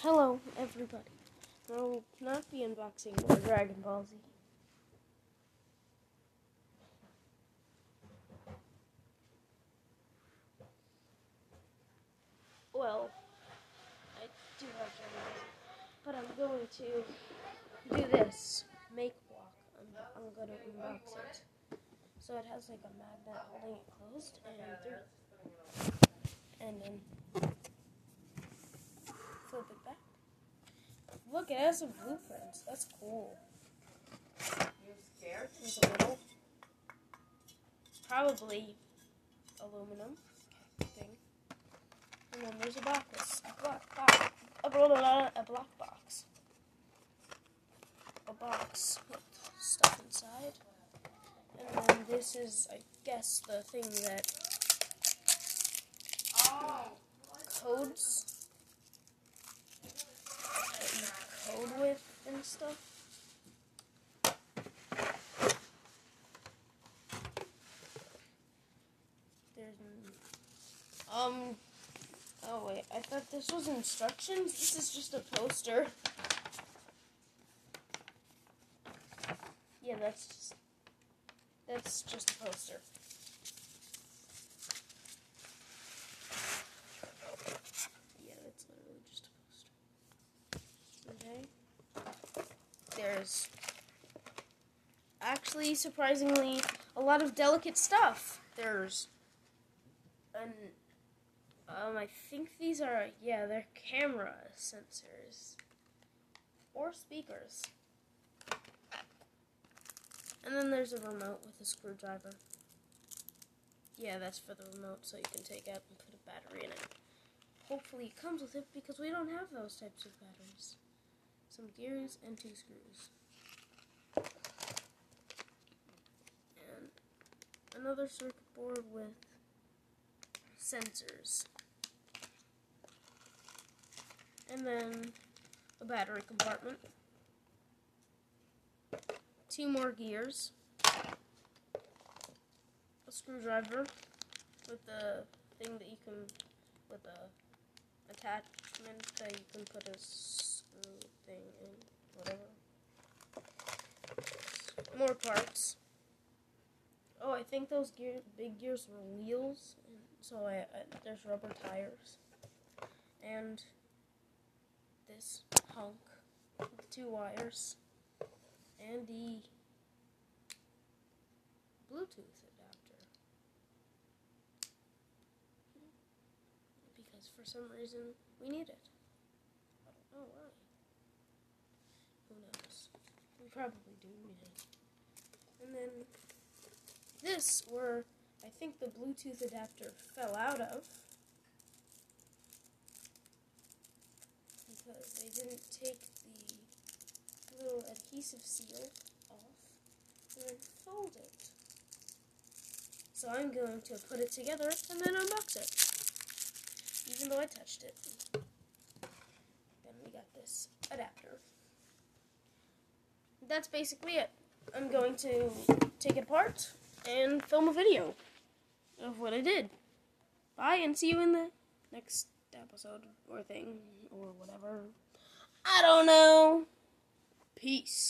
Hello, everybody. I will not be unboxing more Dragon Ball Z. Well, I do have Dragon Ball Z, but I'm going to do this make block. I'm, I'm going to unbox it. So it has like a magnet holding it closed, and and then Look, it has some blueprints. That's cool. You're scared? There's a little, probably aluminum thing. And then there's a box, a block box, a, blah, blah, blah, a block box. A box with stuff inside. And then this is, I guess, the thing that Oh, codes that you code with and stuff. There's um oh wait, I thought this was instructions. This is just a poster. Yeah, that's just that's just a poster. Yeah, that's literally just a poster. Okay. There's actually surprisingly a lot of delicate stuff. There's an um I think these are yeah, they're camera sensors or speakers. And then there's a remote with a screwdriver. Yeah, that's for the remote so you can take out and put a battery in it. Hopefully it comes with it because we don't have those types of batteries. Some gears and two screws. And another circuit board with sensors. And then a battery compartment. Two more gears. A screwdriver with the thing that you can with a attachment that you can put a screw thing in, whatever. More parts. Oh, I think those gear, big gears were wheels, so I, I, there's rubber tires, and this hunk with two wires, and the Bluetooth adapter. Because for some reason we need it. I don't know why. Who knows? We probably do need it. And then this where I think the Bluetooth adapter fell out of. Because they didn't take the little adhesive seal off and then fold it. So I'm going to put it together and then unbox it. Even though I touched it. Then we got this adapter. That's basically it. I'm going to take it apart and film a video of what I did. Bye and see you in the next episode or thing or whatever. I don't know. Peace.